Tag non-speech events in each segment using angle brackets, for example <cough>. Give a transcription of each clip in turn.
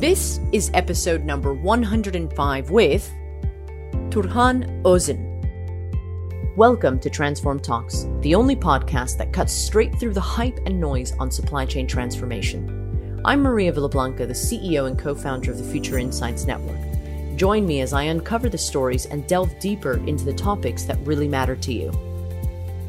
This is episode number 105 with Turhan Ozen. Welcome to Transform Talks, the only podcast that cuts straight through the hype and noise on supply chain transformation. I'm Maria Villablanca, the CEO and co founder of the Future Insights Network. Join me as I uncover the stories and delve deeper into the topics that really matter to you.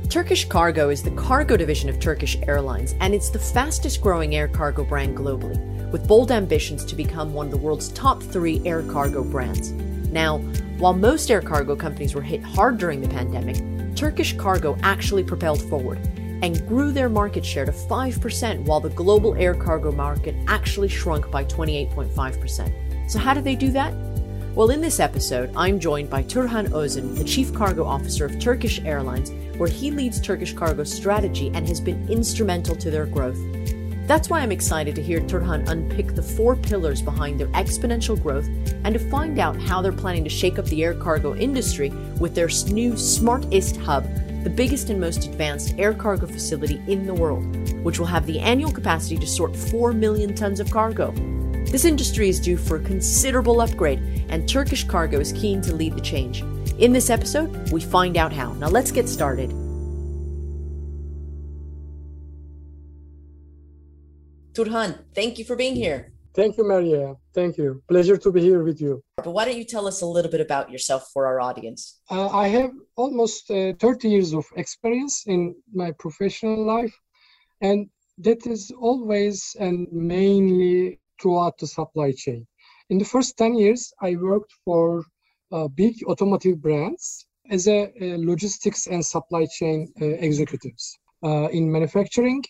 Turkish Cargo is the cargo division of Turkish Airlines, and it's the fastest growing air cargo brand globally, with bold ambitions to become one of the world's top three air cargo brands. Now, while most air cargo companies were hit hard during the pandemic, Turkish Cargo actually propelled forward and grew their market share to 5% while the global air cargo market actually shrunk by 28.5%. So, how did they do that? Well, in this episode, I'm joined by Turhan Ozen, the Chief Cargo Officer of Turkish Airlines, where he leads Turkish Cargo's strategy and has been instrumental to their growth. That's why I'm excited to hear Turhan unpick the four pillars behind their exponential growth and to find out how they're planning to shake up the air cargo industry with their new Smart Ist hub, the biggest and most advanced air cargo facility in the world, which will have the annual capacity to sort 4 million tons of cargo. This industry is due for a considerable upgrade, and Turkish Cargo is keen to lead the change. In this episode, we find out how. Now let's get started. Turhan, thank you for being here. Thank you, Maria. Thank you. Pleasure to be here with you. But why don't you tell us a little bit about yourself for our audience? Uh, I have almost uh, 30 years of experience in my professional life, and that is always and mainly throughout the supply chain. In the first 10 years, I worked for uh, big automotive brands as a, a, logistics and supply chain uh, executives uh, in manufacturing,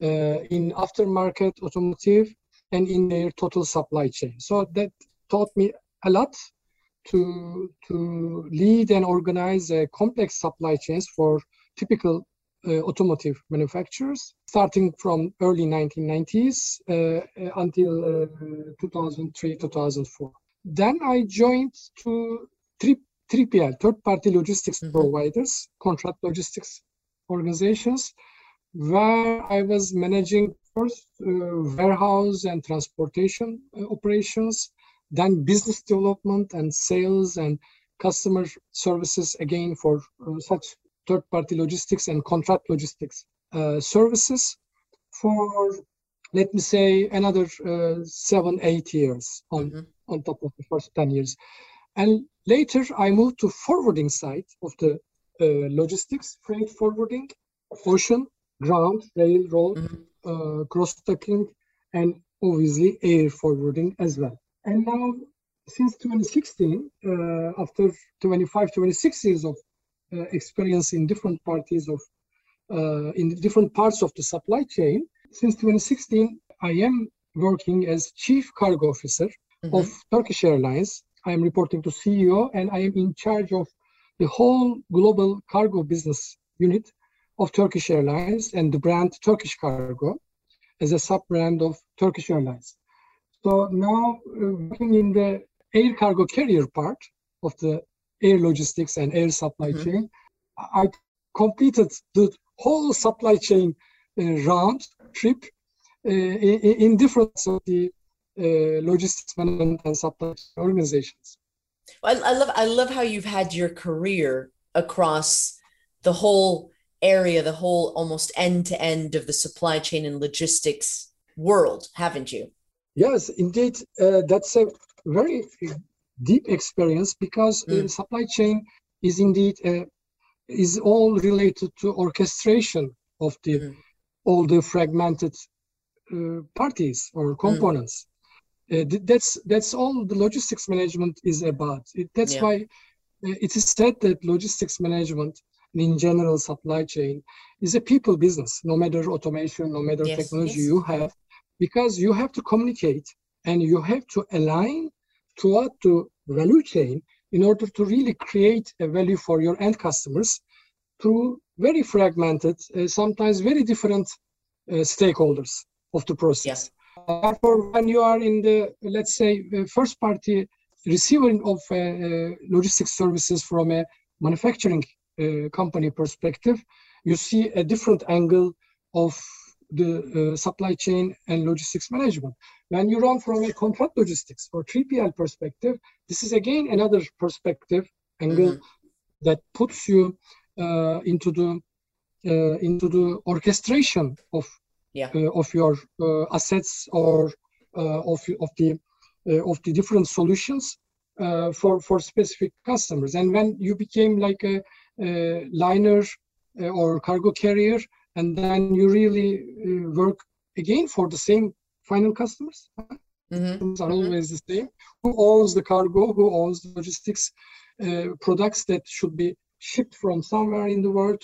in aftermarket automotive, and in their total supply chain. So that taught me a lot to to lead and organize complex supply chains for typical uh, automotive manufacturers, starting from early 1990s uh, until 2003, 2004. Then I joined to 3, 3PL, third-party logistics mm-hmm. providers, contract logistics organizations, where I was managing first uh, warehouse and transportation uh, operations, then business development and sales and customer services again for uh, such third-party logistics and contract logistics uh, services for, let me say, another uh, seven, eight years on, mm-hmm. on top of the first 10 years. And later I moved to forwarding side of the uh, logistics, freight forwarding, ocean, ground, rail, road, mm-hmm. Uh, cross-docking, and obviously air forwarding as well. And now since 2016, uh, after 25, 26 years of uh, experience in different parties of uh, in different parts of the supply chain. Since 2016, I am working as chief cargo officer mm-hmm. of Turkish Airlines. I am reporting to CEO, and I am in charge of the whole global cargo business unit of Turkish Airlines and the brand Turkish Cargo as a sub brand of Turkish Airlines. So now uh, working in the air cargo carrier part of the air logistics and air supply mm-hmm. chain. I completed the whole supply chain uh, round trip uh, in, in, different of the uh, logistics management and supply organizations. Well, I, I love I love how you've had your career across the whole area, the whole almost end to end of the supply chain and logistics world, haven't you? Yes, indeed. Uh, that's a very deep experience because mm. uh, supply chain is indeed uh, is all related to orchestration of the mm. all the fragmented uh, parties or mm. components. Mm. Th- that's that's all the logistics management is about. It, that's yeah. why uh, it is said that logistics management in general supply chain is a people business. No matter automation, no matter yes, technology yes. you have, because you have to communicate and you have to align throughout the value chain in order to really create a value for your end customers through very fragmented, uh, sometimes very different uh, stakeholders of the process. Yeah. Therefore, when you are in the, let's say, uh, first party receiving of uh, uh, logistics services from a manufacturing company perspective, you see a different angle of the uh, supply chain and logistics management. When you run from a contract logistics or 3PL perspective, this is again another perspective angle mm-hmm. that puts you uh, into the uh, into the orchestration of yeah. Uh, of your uh, assets or uh, of of the of the different solutions for for specific customers. And when you became like a liner or cargo carrier, and then you really work again for the same final customers. Mm-hmm. are always the same. Who owns the cargo? Who owns the logistics uh, products that should be shipped from somewhere in the world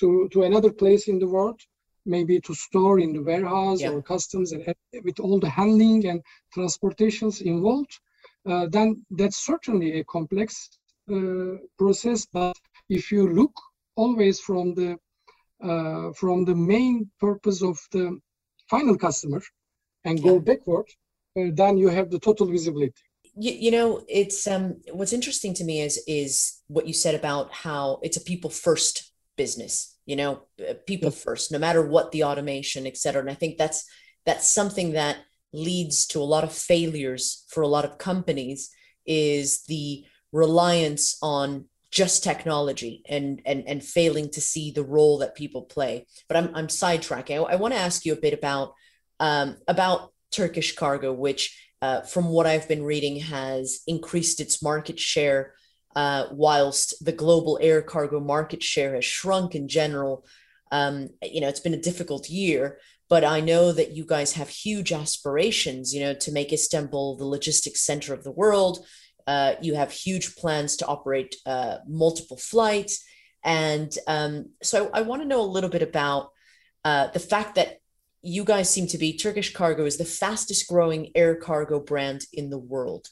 to, to another place in the world, maybe to store in the warehouse yeah. or customs, and with all the handling and transportations involved, uh, then that's certainly a complex uh, process. But if you look always from the uh, from the main purpose of the final customer and go backward, uh, then you have the total visibility. You, you, know, it's um, what's interesting to me is is what you said about how it's a people first business. You know, uh, people yes. first, no matter what the automation, et cetera. And I think that's that's something that leads to a lot of failures for a lot of companies is the reliance on just technology and and and failing to see the role that people play. But I'm I'm sidetracking. I, I want to ask you a bit about um, about Turkish Cargo, which, uh, from what I've been reading, has increased its market share, uh, whilst the global air cargo market share has shrunk in general. Um, you know, it's been a difficult year, but I know that you guys have huge aspirations. You know, to make Istanbul the logistics center of the world. Uh, you have huge plans to operate uh, multiple flights, and um, so I want to know a little bit about uh, the fact that you guys seem to be Turkish Cargo is the fastest growing air cargo brand in the world.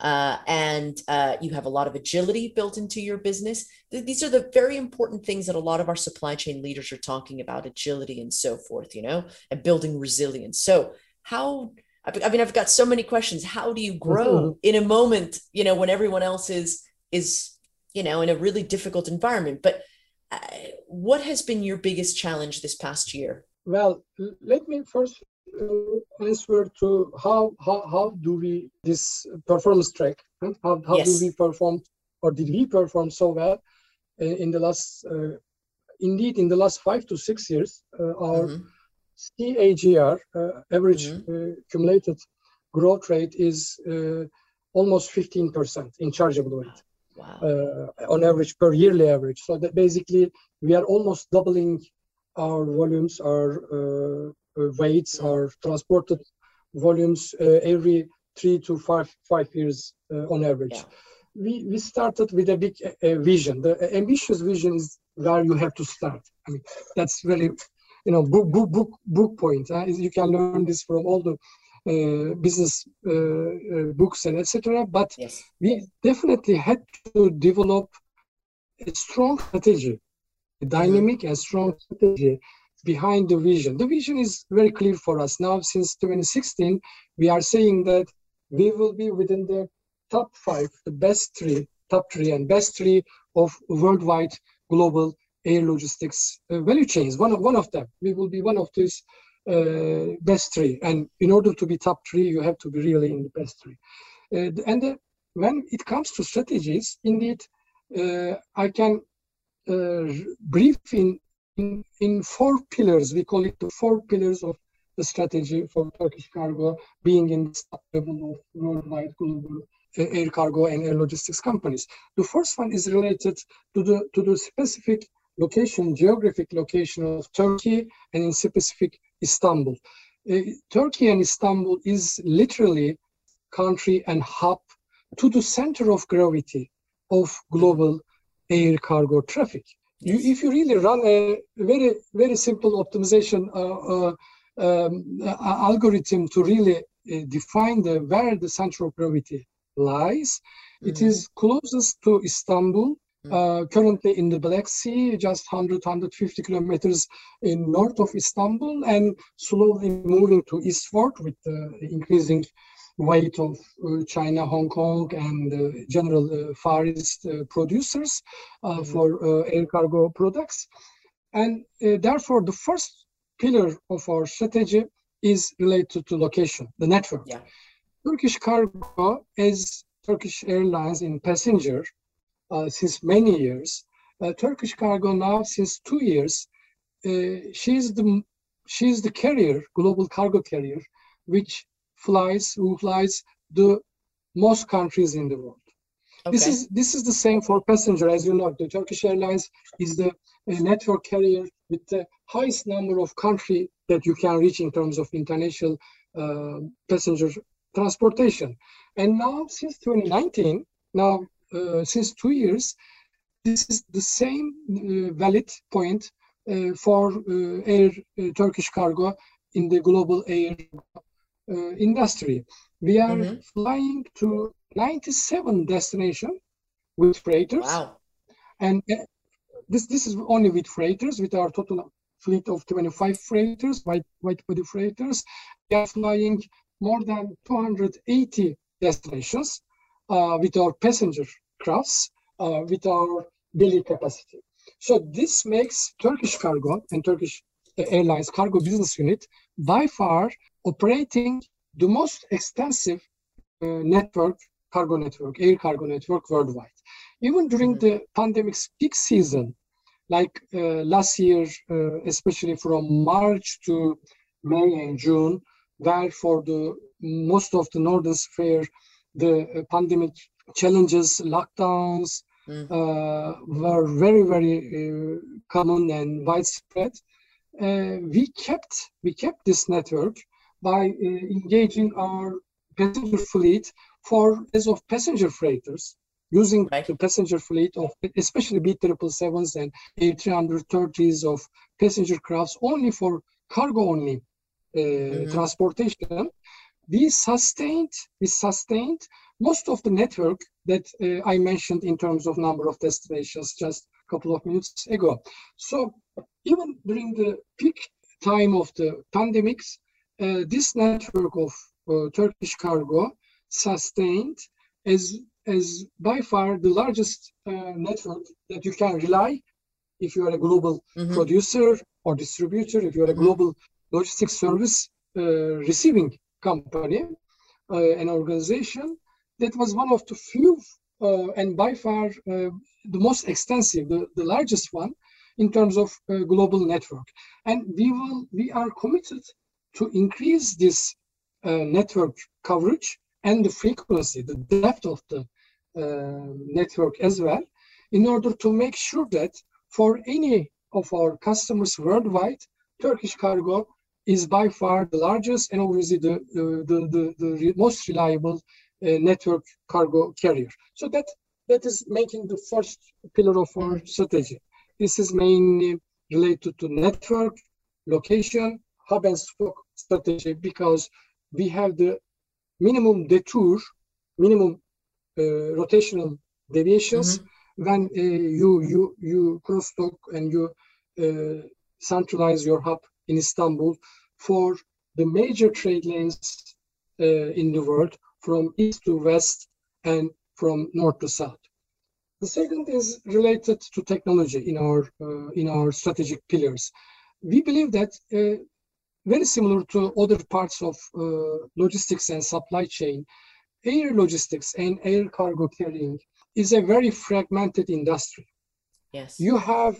Uh, and uh, you have a lot of agility built into your business. Th- these are the very important things that a lot of our supply chain leaders are talking about agility and so forth, you know, and building resilience. So, how, I mean, I've got so many questions. How do you grow mm-hmm. in a moment, you know, when everyone else is, is, you know, in a really difficult environment? But uh, what has been your biggest challenge this past year? Well, let me first uh, answer to how, how how do we this performance track? Huh? How how yes. do we perform, or did we perform so well in, in the last? Uh, indeed, in the last five to six years, uh, our mm-hmm. CAGR, uh, average mm-hmm. Uh, cumulated growth rate, is uh, almost 15% in chargeable weight. Wow. on average, per yearly average. So that basically we are almost doubling our volumes, our uh, uh, weights, our transported volumes uh, every three to five five years on average. Yeah. We, we started with a big vision. The ambitious vision is where you have to start. I mean, that's very, you know, book book book book point. Uh, you can learn this from all the uh, business uh, uh, books and etc. But yes. we definitely had to develop a strong strategy a dynamic and strong strategy behind the vision. The vision is very clear for us now. Since 2016, we are saying that we will be within the top five, the best three, top three, and best three of worldwide global air logistics uh, value chains. One of one of them, we will be one of these uh, best three. And in order to be top three, you have to be really in the best three. Uh, and when it comes to strategies, indeed, I can brief in, in, in four pillars. We call it the four pillars of the strategy for Turkish cargo being in the level of worldwide global air cargo and air logistics companies. The first one is related to the to the specific location, geographic location of Turkey and in specific Istanbul. Uh, Turkey and Istanbul is literally country and hub to the center of gravity of global air cargo traffic. You, if you really run a very, very simple optimization uh, uh, um, algorithm to really uh, define the, where the center of gravity lies, mm-hmm. it is closest to Istanbul, mm-hmm. Uh, currently in the Black Sea, just 100, 150 kilometers in north of Istanbul, and slowly moving to eastward with the increasing weight of uh, China, Hong Kong, and uh, general uh, Far East producers mm-hmm. for air cargo products. And therefore, the first pillar of our strategy is related to location, the network. Yeah. Turkish Cargo, as Turkish Airlines in passenger uh, since many years, uh, Turkish Cargo now since two years, uh, she's the she's the carrier, global cargo carrier, which flies who flies the most countries in the world. Okay. This is this is the same for passenger, as you know. The Turkish Airlines is the network carrier with the highest number of country that you can reach in terms of international uh, passenger transportation. And now, since 2019, now uh, since two years, this is the same uh, valid point uh, for uh, air uh, Turkish cargo in the global air industry. We are mm-hmm. flying to 97 destinations with freighters. Wow. And this this is only with freighters, with our total fleet of 25 freighters, wide wide body freighters. We are flying more than 280 destinations uh, with our passenger crafts, uh, with our belly capacity. So this makes Turkish Cargo and Turkish Airlines Cargo Business Unit by far operating the most extensive uh, network, cargo network, air cargo network worldwide. Even during mm-hmm. the pandemic's peak season, like uh, last year, uh, especially from March to May and June, where for the most of the northern sphere, the uh, pandemic challenges, lockdowns mm. uh, were very, very uh, common and widespread. Uh, we kept we kept this network by engaging our passenger fleet for as of passenger freighters using right. the passenger fleet of especially B777s and A330s of passenger crafts only for cargo only uh, mm-hmm. transportation. We sustained we sustained most of the network that uh, I mentioned in terms of number of destinations just a couple of minutes ago. So even during the peak time of the pandemics, uh, this network of uh, Turkish cargo sustained as as by far the largest uh, network that you can rely if you are a global mm-hmm. producer or distributor, if you are a global logistics service uh, receiving company, uh, an organization that was one of the few uh, and by far uh, the most extensive, the, the largest one in terms of global network. And we will, we are committed to increase this network coverage and the frequency, the depth of the network as well, in order to make sure that for any of our customers worldwide, Turkish Cargo is by far the largest and obviously the, the, the, the, most reliable uh, network cargo carrier. So that that is making the first pillar of our strategy. This is mainly related to network, location, hub and spoke strategy because we have the minimum detour, minimum uh, rotational deviations mm-hmm. when uh, you you you cross dock and you uh, centralize your hub in Istanbul for the major trade lanes in the world from east to west and from north to south. The second is related to technology in our uh, in our strategic pillars. We believe that uh, very similar to other parts of uh, logistics and supply chain, air logistics and air cargo carrying is a very fragmented industry. Yes. You have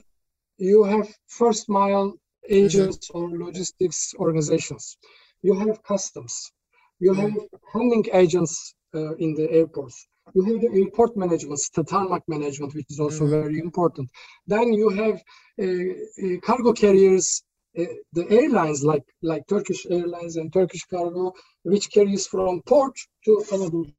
you have first mile agents or logistics organizations. You have customs. You have handling agents uh, in the airports. You have the airport management, the tarmac management, which is also mm-hmm. very important. Then you have uh, uh, cargo carriers, uh, the airlines like like Turkish Airlines and Turkish Cargo, which carries from port to Anadolu.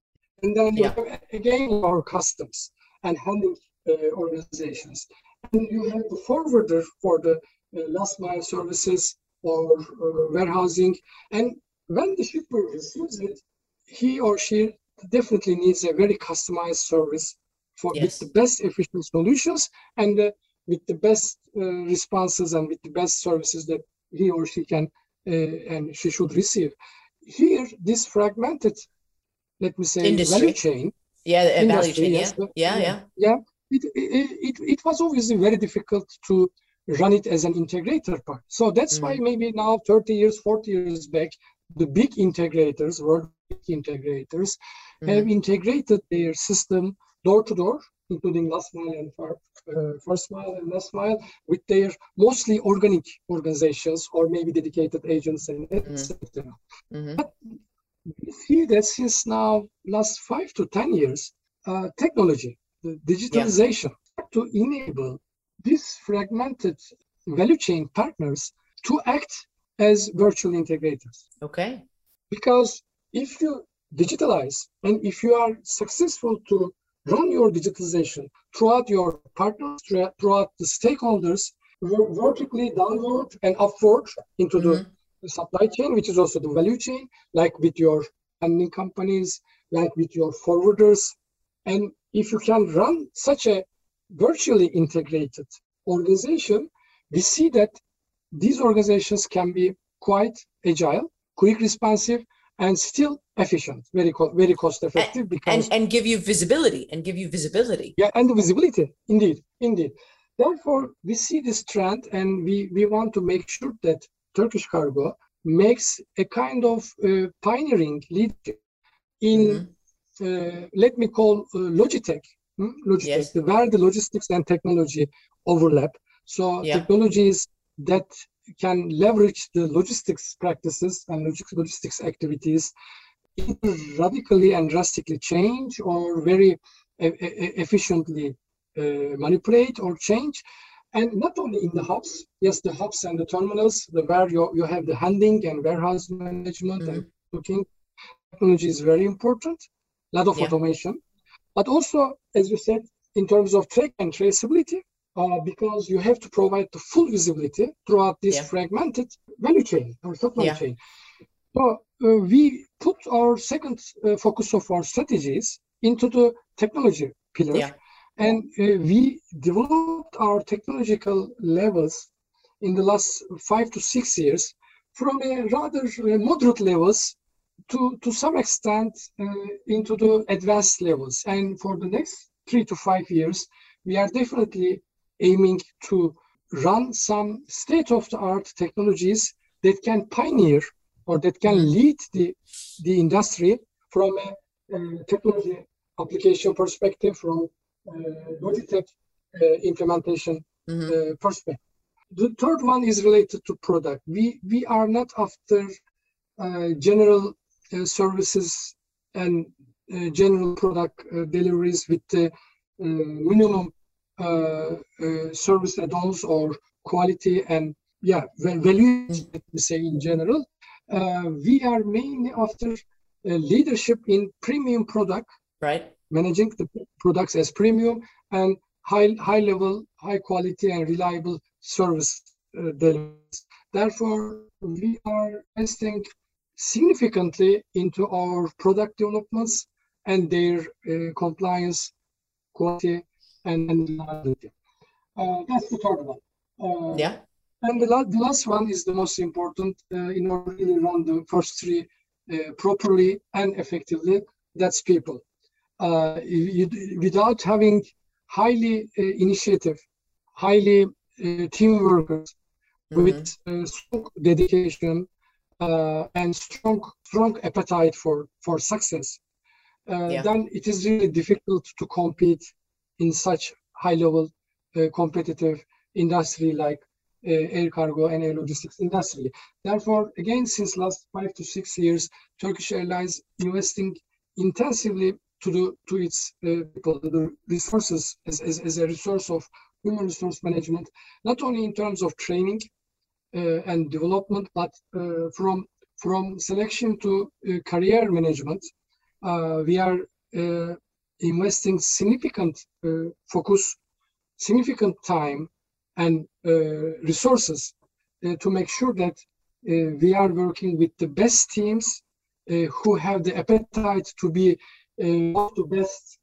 And then yeah. you have again our customs and handling uh, organizations. And you have the forwarder for the last mile services or warehousing. And when the shipper receives it, he or she definitely needs a very customized service for yes. with the best efficient solutions and uh, with the best uh, responses and with the best services that he or she can uh, and she should receive. Here, this fragmented, let me say, industry. value chain. Yeah, industry, value chain. Yes, yeah. yeah, yeah, yeah. It, it, it, it was obviously very difficult to run it as an integrator part. So that's mm-hmm. why maybe now 30 years, 40 years back, the big integrators, world integrators, mm-hmm. have integrated their system door to door, including last mile and far, uh, first mile and last mile, with their mostly organic organizations or maybe dedicated agents and mm-hmm. etc. Mm-hmm. But we see that since now last five to ten years, uh, technology, the digitalization, yeah. to enable these fragmented value chain partners to act as virtual integrators. Okay. Because if you digitalize and if you are successful to run your digitalization throughout your partners, throughout the stakeholders, vertically downward and upward into mm-hmm. the supply chain, which is also the value chain, like with your funding companies, like with your forwarders. And if you can run such a virtually integrated organization, we see that these organizations can be quite agile, quick responsive, and still efficient, very co- very cost effective. And, because and, and give you visibility and give you visibility. Yeah, and visibility, indeed, indeed. Therefore, we see this trend, and we we want to make sure that Turkish Cargo makes a kind of uh, pioneering leadership in mm-hmm. uh, let me call uh, Logitech, hmm? Logitech, yes. where the logistics and technology overlap. So yeah. technologies that can leverage the logistics practices and logistics activities radically and drastically change or very efficiently uh, manipulate or change and not only in the hubs yes the hubs and the terminals the where you, you have the handling and warehouse management mm-hmm. and booking technology is very important a lot of yeah. automation but also as you said in terms of track and traceability uh, because you have to provide the full visibility throughout this yeah. fragmented value chain or supply yeah. chain. So uh, we put our second uh, focus of our strategies into the technology pillar, yeah. and uh, we developed our technological levels in the last five to six years from a rather uh, moderate levels to to some extent uh, into the advanced levels. And for the next three to five years, we are definitely aiming to run some state-of-the-art technologies that can pioneer or that can lead the, the industry from a, a technology application perspective, from uh, Logitech uh, implementation mm-hmm. uh, perspective. The third one is related to product. We we are not after uh, general services and uh, general product uh, deliveries with the minimum uh, uh, service add-ons or quality and yeah value let me say in general uh, we are mainly after leadership in premium product right managing the products as premium and high high level high quality and reliable service uh, deliveries. therefore we are investing significantly into our product developments and their uh, compliance quality and, and uh, that's the third one. Uh, yeah. And the, la- the last one is the most important uh, in order to run the first three uh, properly and effectively. That's people. Uh, you, without having highly uh, initiative, highly team workers mm-hmm. with strong dedication and strong strong appetite for for success, yeah. then it is really difficult to compete in such high level uh, competitive industry like uh, air cargo and air logistics industry. Therefore, again, since last five to six years, Turkish Airlines investing intensively to the to its uh, people, the resources as, as, as a resource of human resource management, not only in terms of training uh, and development, but uh, from from selection to uh, career management. Uh, we are investing significant uh, focus, significant time and uh, resources uh, to make sure that we are working with the best teams who have the appetite to be of the best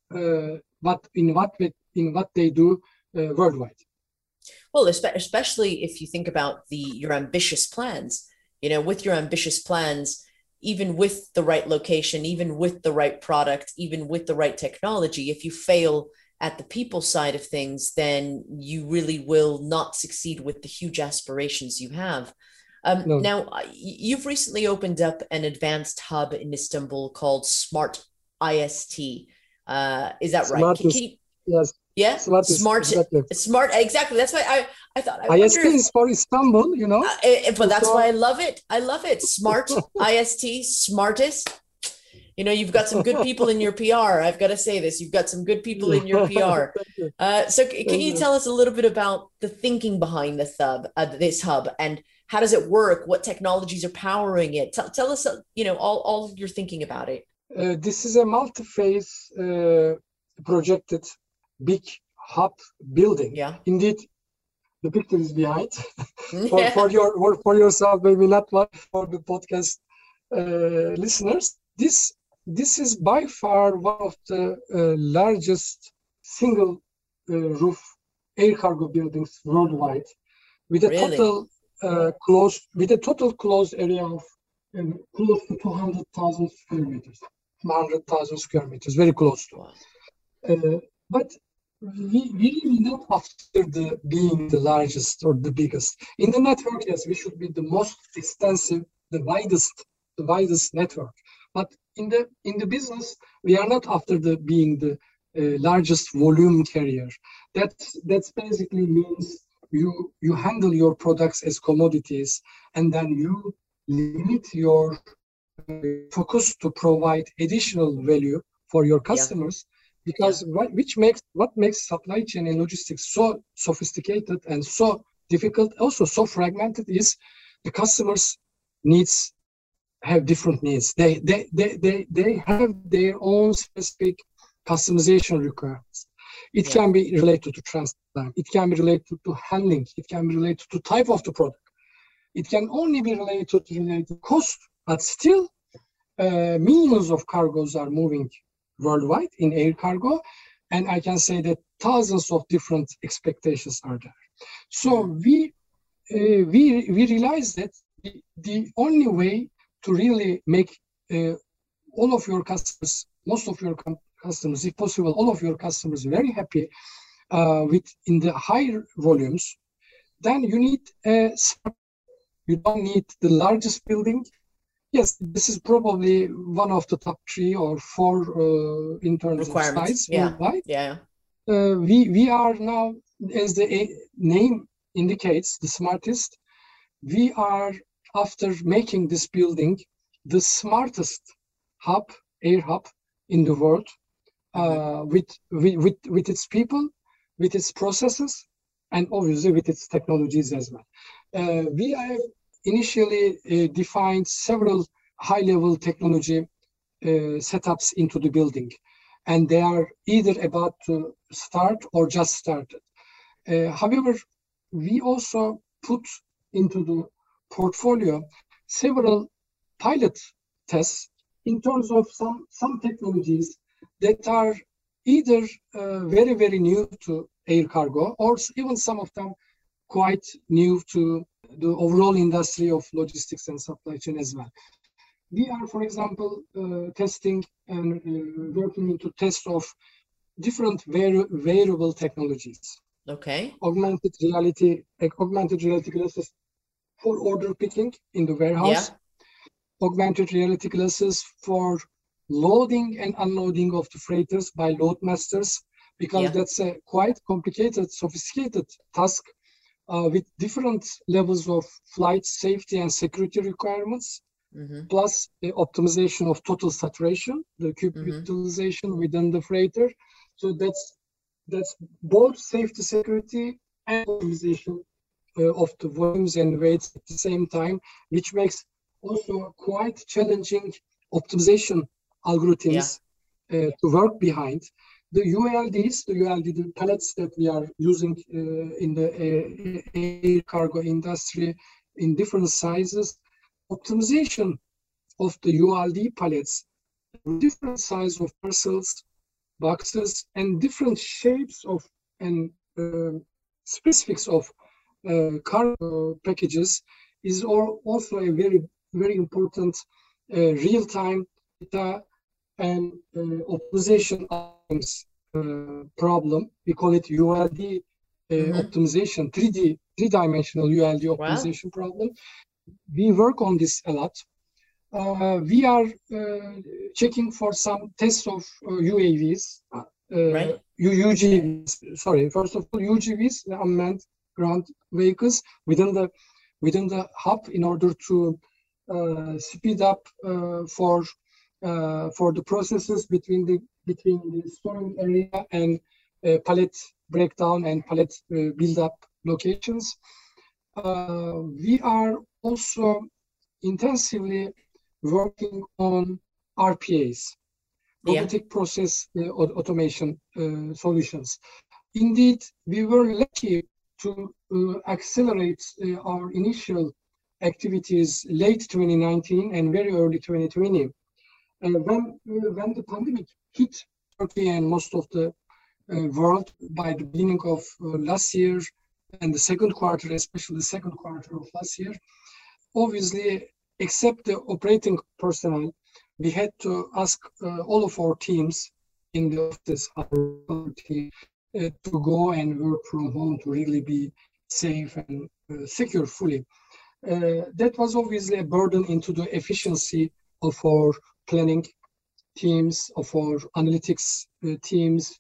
but in what in what they do worldwide. Well, especially if you think about the your ambitious plans, you know, with your ambitious plans, even with the right location, even with the right product, even with the right technology, if you fail at the people side of things, then you really will not succeed with the huge aspirations you have. Um, no. Now, you've recently opened up an advanced hub in Istanbul called Smart IST. Uh, is that right? Can, can you, yes. Yeah, smart, smart, exactly. smart. Exactly. That's why I, I thought. I IST is for Istanbul, you know. Uh, but that's so, why I love it. I love it. Smart <laughs> IST, smartest. You know, you've got some good people in your PR. I've got to say this. You've got some good people in your <laughs> PR. Uh, so, can you tell us a little bit about the thinking behind this hub, uh, this hub, and how does it work? What technologies are powering it? Tell, tell us, uh, you know, all all your thinking about it. Uh, this is a multi-phase uh, projected big hub building. Yeah. Indeed, the picture is behind. <laughs> for, yeah. for your for yourself, maybe not much for the podcast uh, listeners. This this is by far one of the uh, largest single uh, roof air cargo buildings worldwide, with a really? total uh, closed with a total closed area of um, close to 200,000 square meters, 100,000 square meters, very close to. Uh, but we, we really not after the being the largest or the biggest. In the network, yes, we should be the most extensive, the widest, the widest network. But in the in the business, we are not after the being the uh, largest volume carrier. That that basically means you you handle your products as commodities, and then you limit your focus to provide additional value for your customers. Because what which makes what makes supply chain and logistics so sophisticated and so difficult also so fragmented is the customers needs have different needs. They they they they, they have their own specific customization requirements. It yeah. can be related to transport it can be related to handling. It can be related to type of the product. It can only be related to related cost but still uh, millions of cargoes are moving worldwide in air cargo. And I can say that thousands of different expectations are there. So we uh, we we realize that the, the, only way to really make uh, all of your customers, most of your customers, if possible, all of your customers very happy uh, with in the higher volumes, then you need a you don't need the largest building Yes, this is probably one of the top three or four uh, in terms of size yeah. worldwide. Yeah. Uh, we we are now, as the name indicates, the smartest. We are after making this building the smartest hub, air hub in the world, uh, mm-hmm. with, with with with its people, with its processes, and obviously with its technologies as well. Uh, we have initially uh, defined several high-level technology uh, setups into the building, and they are either about to start or just started. Uh, however, we also put into the portfolio several pilot tests in terms of some, some technologies that are either uh, very, very new to air cargo or even some of them quite new to the overall industry of logistics and supply chain as well. We are, for example, uh, testing and uh, working into tests of different wearable technologies. Okay. Augmented reality, augmented reality glasses for order picking in the warehouse. Yeah. Augmented reality glasses for loading and unloading of the freighters by load masters because yeah. that's a quite complicated, sophisticated task uh, with different levels of flight safety and security requirements, mm-hmm. plus the optimization of total saturation, the cube mm-hmm. utilization within the freighter. So that's that's both safety, security, and optimization uh, of the volumes and weights at the same time, which makes also quite challenging optimization algorithms yeah. uh, to work behind the ULDs, the ULD the pallets that we are using uh, in the air, air cargo industry in different sizes, optimization of the ULD pallets, different size of parcels, boxes, and different shapes of and uh, specifics of uh, cargo packages is all, also a very, very important uh, real-time data and uh, optimization uh, problem. We call it ULD uh, mm-hmm. optimization, 3D, three-dimensional ULD optimization wow. problem. We work on this a lot. Uh, we are uh, checking for some tests of UAVs, uh, right. UGVs. Sorry, first of all, UGVs, unmanned ground vehicles within the within the hub in order to uh, speed up uh, for uh, for the processes between the between the storing area and pallet breakdown and pallet build up locations. we are also intensively working on RPAs, robotic yeah. process uh, automation uh, solutions. Indeed, we were lucky to uh, accelerate our initial activities late 2019 and very early 2020. And when, when the pandemic hit Turkey and most of the uh, world by the beginning of uh, last year and the second quarter, especially the second quarter of last year, obviously except the operating personnel, we had to ask uh, all of our teams in the office, uh, to go and work from home to really be safe and uh, secure fully. Uh, that was obviously a burden into the efficiency of our planning teams, of our analytics uh, teams,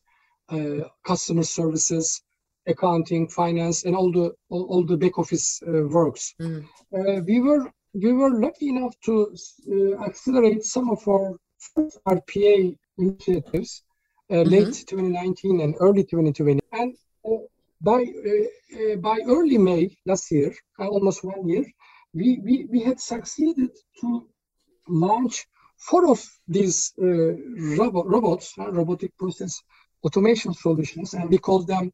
uh, customer services, accounting, finance, and all the all, all the back office works. Mm. we were we were lucky enough to uh, accelerate some of our RPA initiatives uh, mm-hmm. late 2019 and early 2020. And uh, by uh, uh, by early May last year, uh, almost one year, we, we, we had succeeded to launch four of these robo- robots, robotic process automation solutions, and we call them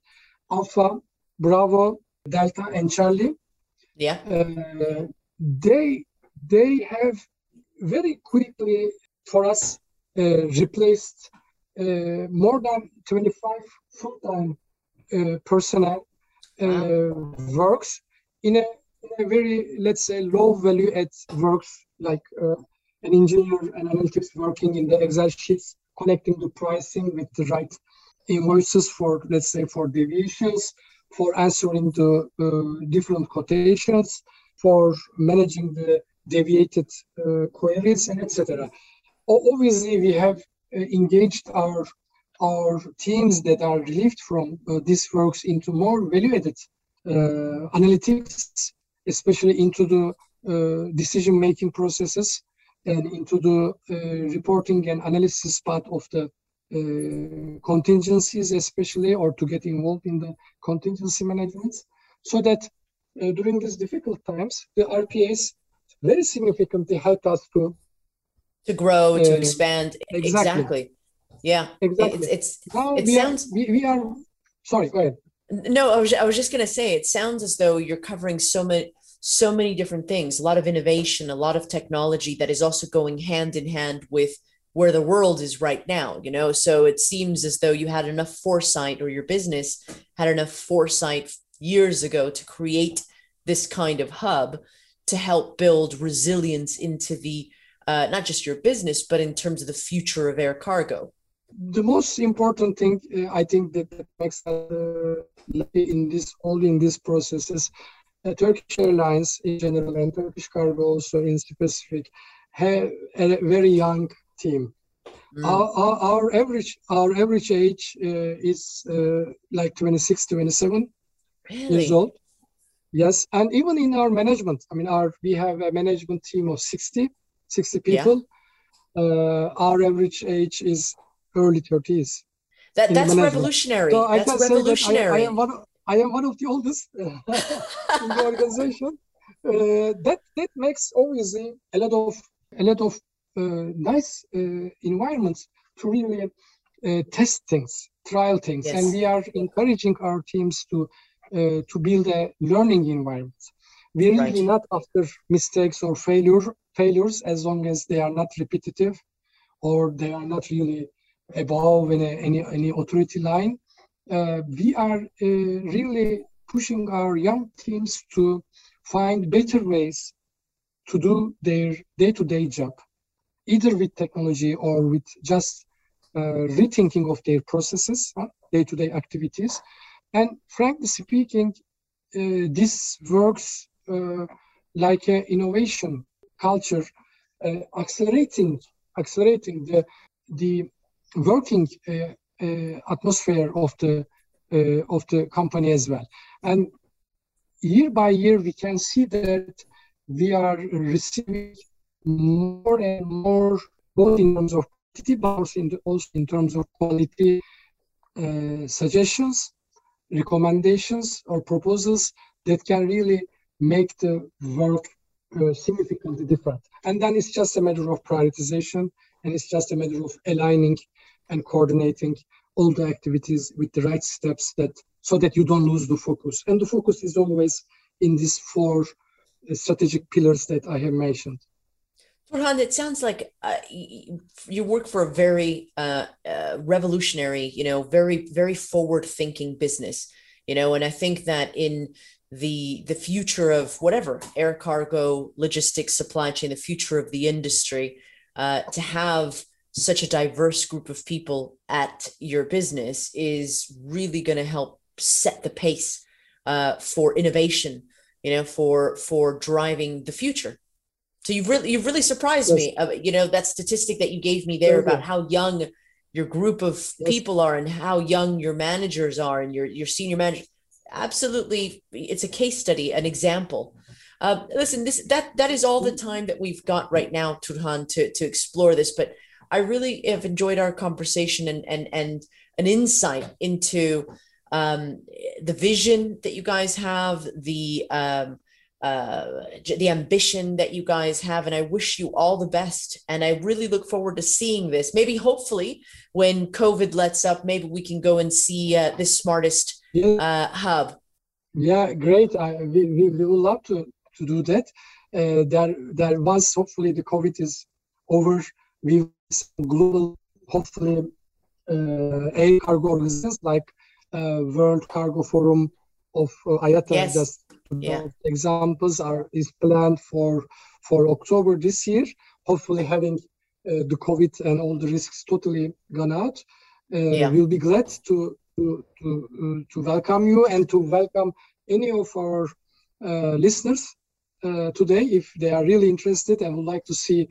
Alpha, Bravo, Delta, and Charlie. Yeah they they have very quickly for us uh, replaced uh, more than 25 full-time uh, personnel wow. works in a, in a, very let's say low value add works like an engineer and analytics working in the excel sheets connecting the pricing with the right invoices for let's say for deviations for answering the uh, different quotations for managing the deviated uh, queries and etc. Obviously, we have uh, engaged our our teams that are relieved from uh, these works into more value-added uh, analytics, especially into the uh, decision-making processes and into the uh, reporting and analysis part of the contingencies, especially, or to get involved in the contingency management, so that uh, during these difficult times, the RPAs very significantly helped us to to grow, uh, to expand. Exactly. exactly. Yeah. Exactly. It's, it's it sounds are, we, we are sorry, go ahead. No, I was I was just gonna say it sounds as though you're covering so many so many different things, a lot of innovation, a lot of technology that is also going hand in hand with where the world is right now, you know. So it seems as though you had enough foresight or your business had enough foresight years ago to create this kind of hub to help build resilience into the uh, not just your business but in terms of the future of air cargo the most important thing uh, i think that, makes uh, in this all in this process is uh, turkish airlines in general and turkish cargo also in specific have a very young team mm. our, our, our, average our average age uh, is uh, like 26 27 really? years old. Yes, and even in our management, I mean, our we have a management team of 60, 60 people. Yeah. Uh, our average age is early 30s. That that's revolutionary. So that's revolutionary. I, I, am one. Of, I am one of the oldest uh, <laughs> in the organization. Uh, that that makes obviously a lot of a lot of uh, nice uh, environments to really uh, test things, trial things, yes. and we are encouraging our teams to uh, to build a learning environment. We really right. not after mistakes or failure failures as long as they are not repetitive or they are not really above any any, any authority line. Uh, we are uh, really pushing our young teams to find better ways to do their day-to-day job, either with technology or with just rethinking of their processes, day-to-day activities. And frankly speaking, this works like an innovation culture, accelerating accelerating the the working uh, uh, atmosphere of the uh, of the company as well. And year by year, we can see that we are receiving more and more, both in terms of quantity, but also in, the, also in terms of quality uh, suggestions, recommendations, or proposals that can really make the work uh, significantly different. And then it's just a matter of prioritization, and it's just a matter of aligning and coordinating all the activities with the right steps that so that you don't lose the focus. And the focus is always in these four uh, strategic pillars that I have mentioned. Turhan, it sounds like uh, you work for a very uh, uh, revolutionary, you know, very very forward thinking business, you know, and I think that in the the future of whatever air cargo, logistics, supply chain, the future of the industry, uh, to have such a diverse group of people at your business is really going to help set the pace uh, for innovation you know for for driving the future. So you've really you've really surprised yes. me uh, you know that statistic that you gave me there about how young your group of yes. people are and how young your managers are and your your senior manager absolutely it's a case study an example. Uh, listen this that that is all the time that we've got right now turhan to to explore this but I really have enjoyed our conversation and and and an insight into um, the vision that you guys have, the um, uh, the ambition that you guys have, and I wish you all the best. And I really look forward to seeing this. Maybe, hopefully, when COVID lets up, maybe we can go and see uh, this smartest uh, hub. Yeah, great. I, we, we, we would love to to do that. Uh, there, there once hopefully the COVID is over, we global, hopefully, uh, air cargo organizations like uh, World Cargo Forum of uh, IATA. Yes. Just yeah. examples are is planned for for October this year. Hopefully, having uh, the COVID and all the risks totally gone out. Uh, yeah. We'll be glad to to to, uh, to welcome you and to welcome any of our listeners today if they are really interested and would like to see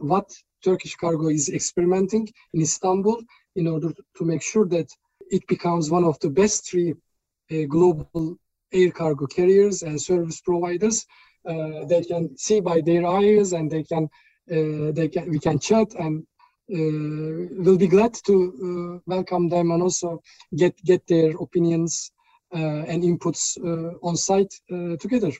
what Turkish Cargo is experimenting in Istanbul in order to make sure that it becomes one of the best three uh, global air cargo carriers and service providers. Uh, they can see by their eyes and they can uh, they can we can chat and uh, we'll be glad to uh, welcome them and also get get their opinions and inputs on site together.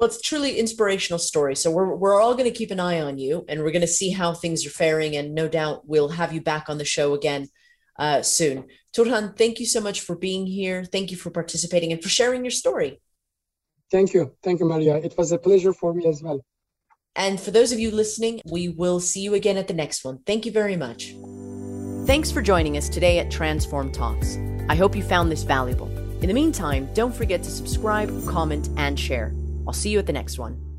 Well, it's truly inspirational story. So we're we're all going to keep an eye on you, and we're going to see how things are faring, and no doubt we'll have you back on the show again uh, soon. Turhan, thank you so much for being here. Thank you for participating and for sharing your story. Thank you, thank you, Maria. It was a pleasure for me as well. And for those of you listening, we will see you again at the next one. Thank you very much. Thanks for joining us today at Transform Talks. I hope you found this valuable. In the meantime, don't forget to subscribe, comment, and share. I'll see you at the next one.